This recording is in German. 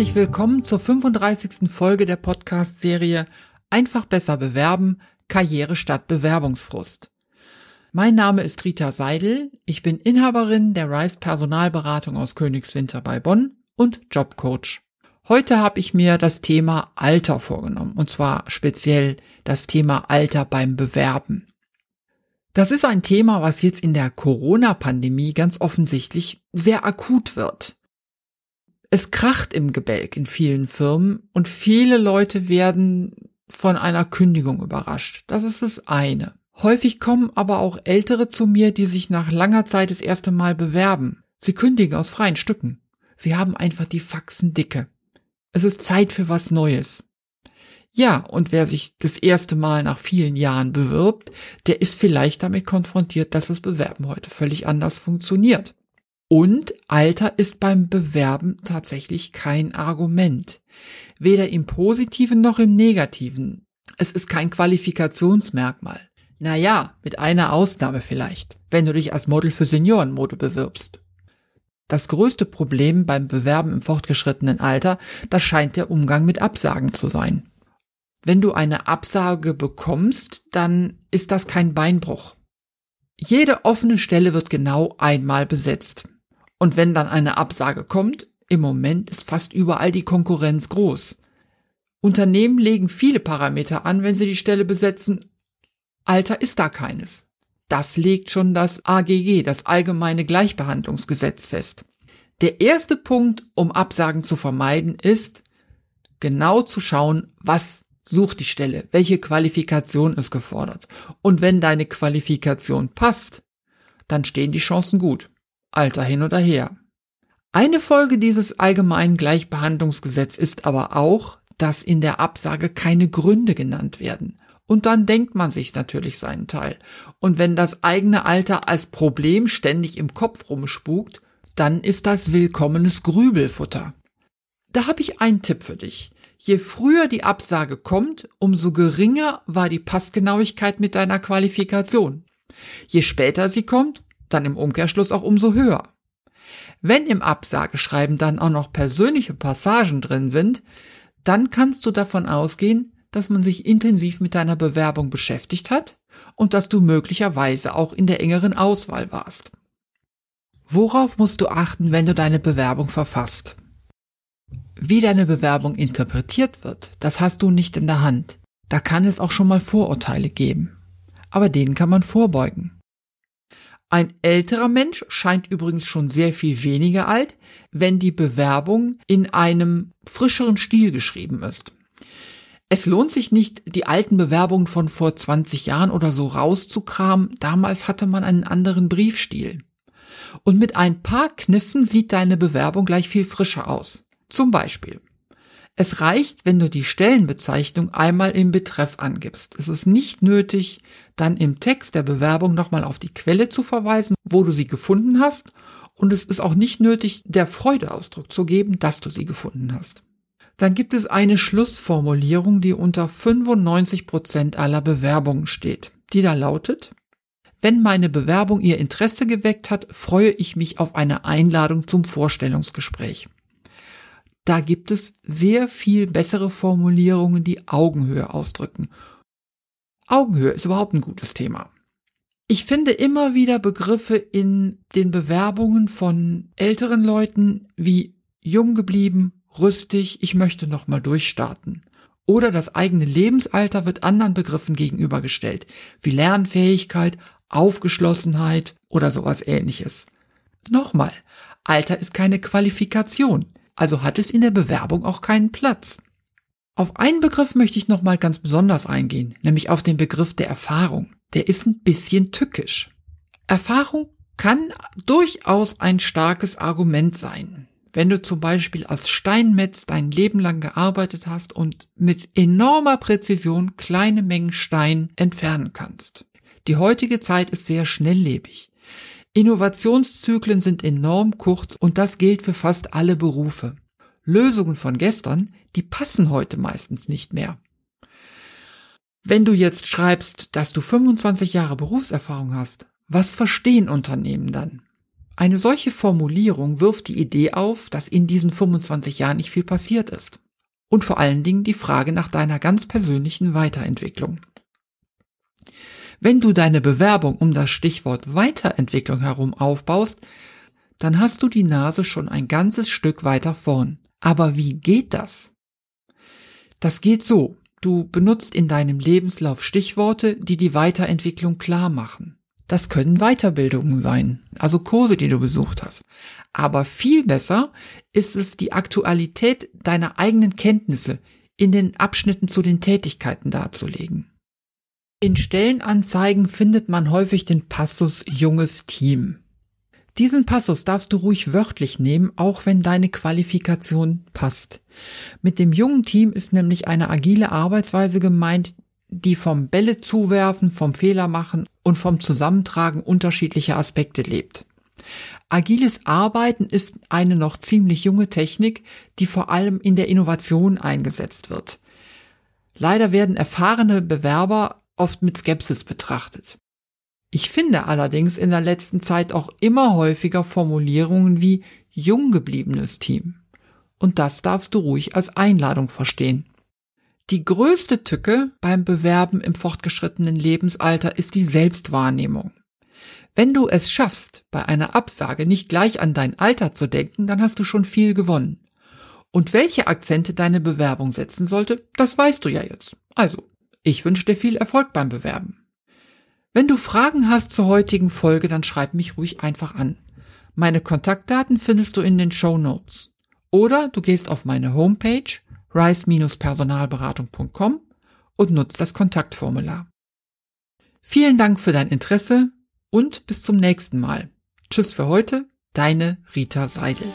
Herzlich willkommen zur 35. Folge der Podcast-Serie Einfach besser bewerben, Karriere statt Bewerbungsfrust. Mein Name ist Rita Seidel, ich bin Inhaberin der Rice Personalberatung aus Königswinter bei Bonn und Jobcoach. Heute habe ich mir das Thema Alter vorgenommen, und zwar speziell das Thema Alter beim Bewerben. Das ist ein Thema, was jetzt in der Corona-Pandemie ganz offensichtlich sehr akut wird. Es kracht im Gebälk in vielen Firmen und viele Leute werden von einer Kündigung überrascht. Das ist das eine. Häufig kommen aber auch Ältere zu mir, die sich nach langer Zeit das erste Mal bewerben. Sie kündigen aus freien Stücken. Sie haben einfach die Faxen dicke. Es ist Zeit für was Neues. Ja, und wer sich das erste Mal nach vielen Jahren bewirbt, der ist vielleicht damit konfrontiert, dass das Bewerben heute völlig anders funktioniert. Und Alter ist beim Bewerben tatsächlich kein Argument. Weder im positiven noch im negativen. Es ist kein Qualifikationsmerkmal. Naja, mit einer Ausnahme vielleicht, wenn du dich als Model für Seniorenmode bewirbst. Das größte Problem beim Bewerben im fortgeschrittenen Alter, das scheint der Umgang mit Absagen zu sein. Wenn du eine Absage bekommst, dann ist das kein Beinbruch. Jede offene Stelle wird genau einmal besetzt. Und wenn dann eine Absage kommt, im Moment ist fast überall die Konkurrenz groß. Unternehmen legen viele Parameter an, wenn sie die Stelle besetzen. Alter ist da keines. Das legt schon das AGG, das Allgemeine Gleichbehandlungsgesetz fest. Der erste Punkt, um Absagen zu vermeiden, ist, genau zu schauen, was sucht die Stelle, welche Qualifikation ist gefordert. Und wenn deine Qualifikation passt, dann stehen die Chancen gut. Alter hin oder her. Eine Folge dieses allgemeinen Gleichbehandlungsgesetz ist aber auch, dass in der Absage keine Gründe genannt werden. Und dann denkt man sich natürlich seinen Teil. Und wenn das eigene Alter als Problem ständig im Kopf rumspukt, dann ist das willkommenes Grübelfutter. Da habe ich einen Tipp für dich. Je früher die Absage kommt, umso geringer war die Passgenauigkeit mit deiner Qualifikation. Je später sie kommt, dann im Umkehrschluss auch umso höher. Wenn im Absageschreiben dann auch noch persönliche Passagen drin sind, dann kannst du davon ausgehen, dass man sich intensiv mit deiner Bewerbung beschäftigt hat und dass du möglicherweise auch in der engeren Auswahl warst. Worauf musst du achten, wenn du deine Bewerbung verfasst? Wie deine Bewerbung interpretiert wird, das hast du nicht in der Hand. Da kann es auch schon mal Vorurteile geben. Aber denen kann man vorbeugen. Ein älterer Mensch scheint übrigens schon sehr viel weniger alt, wenn die Bewerbung in einem frischeren Stil geschrieben ist. Es lohnt sich nicht, die alten Bewerbungen von vor 20 Jahren oder so rauszukramen. Damals hatte man einen anderen Briefstil. Und mit ein paar Kniffen sieht deine Bewerbung gleich viel frischer aus. Zum Beispiel. Es reicht, wenn du die Stellenbezeichnung einmal im Betreff angibst. Es ist nicht nötig, dann im Text der Bewerbung nochmal auf die Quelle zu verweisen, wo du sie gefunden hast. Und es ist auch nicht nötig, der Freudeausdruck zu geben, dass du sie gefunden hast. Dann gibt es eine Schlussformulierung, die unter 95 Prozent aller Bewerbungen steht, die da lautet, wenn meine Bewerbung Ihr Interesse geweckt hat, freue ich mich auf eine Einladung zum Vorstellungsgespräch. Da gibt es sehr viel bessere Formulierungen, die Augenhöhe ausdrücken. Augenhöhe ist überhaupt ein gutes Thema. Ich finde immer wieder Begriffe in den Bewerbungen von älteren Leuten wie jung geblieben, rüstig, ich möchte nochmal durchstarten. Oder das eigene Lebensalter wird anderen Begriffen gegenübergestellt, wie Lernfähigkeit, Aufgeschlossenheit oder sowas ähnliches. Nochmal, Alter ist keine Qualifikation, also hat es in der Bewerbung auch keinen Platz. Auf einen Begriff möchte ich nochmal ganz besonders eingehen, nämlich auf den Begriff der Erfahrung. Der ist ein bisschen tückisch. Erfahrung kann durchaus ein starkes Argument sein. Wenn du zum Beispiel als Steinmetz dein Leben lang gearbeitet hast und mit enormer Präzision kleine Mengen Stein entfernen kannst. Die heutige Zeit ist sehr schnelllebig. Innovationszyklen sind enorm kurz und das gilt für fast alle Berufe. Lösungen von gestern, die passen heute meistens nicht mehr. Wenn du jetzt schreibst, dass du 25 Jahre Berufserfahrung hast, was verstehen Unternehmen dann? Eine solche Formulierung wirft die Idee auf, dass in diesen 25 Jahren nicht viel passiert ist. Und vor allen Dingen die Frage nach deiner ganz persönlichen Weiterentwicklung. Wenn du deine Bewerbung um das Stichwort Weiterentwicklung herum aufbaust, dann hast du die Nase schon ein ganzes Stück weiter vorn. Aber wie geht das? Das geht so. Du benutzt in deinem Lebenslauf Stichworte, die die Weiterentwicklung klar machen. Das können Weiterbildungen sein, also Kurse, die du besucht hast. Aber viel besser ist es, die Aktualität deiner eigenen Kenntnisse in den Abschnitten zu den Tätigkeiten darzulegen. In Stellenanzeigen findet man häufig den Passus junges Team. Diesen Passus darfst du ruhig wörtlich nehmen, auch wenn deine Qualifikation passt. Mit dem jungen Team ist nämlich eine agile Arbeitsweise gemeint, die vom Bälle zuwerfen, vom Fehler machen und vom Zusammentragen unterschiedlicher Aspekte lebt. Agiles Arbeiten ist eine noch ziemlich junge Technik, die vor allem in der Innovation eingesetzt wird. Leider werden erfahrene Bewerber oft mit Skepsis betrachtet. Ich finde allerdings in der letzten Zeit auch immer häufiger Formulierungen wie jung gebliebenes Team. Und das darfst du ruhig als Einladung verstehen. Die größte Tücke beim Bewerben im fortgeschrittenen Lebensalter ist die Selbstwahrnehmung. Wenn du es schaffst, bei einer Absage nicht gleich an dein Alter zu denken, dann hast du schon viel gewonnen. Und welche Akzente deine Bewerbung setzen sollte, das weißt du ja jetzt. Also, ich wünsche dir viel Erfolg beim Bewerben. Wenn du Fragen hast zur heutigen Folge, dann schreib mich ruhig einfach an. Meine Kontaktdaten findest du in den Show Notes. Oder du gehst auf meine Homepage rice-personalberatung.com und nutzt das Kontaktformular. Vielen Dank für dein Interesse und bis zum nächsten Mal. Tschüss für heute, deine Rita Seidel.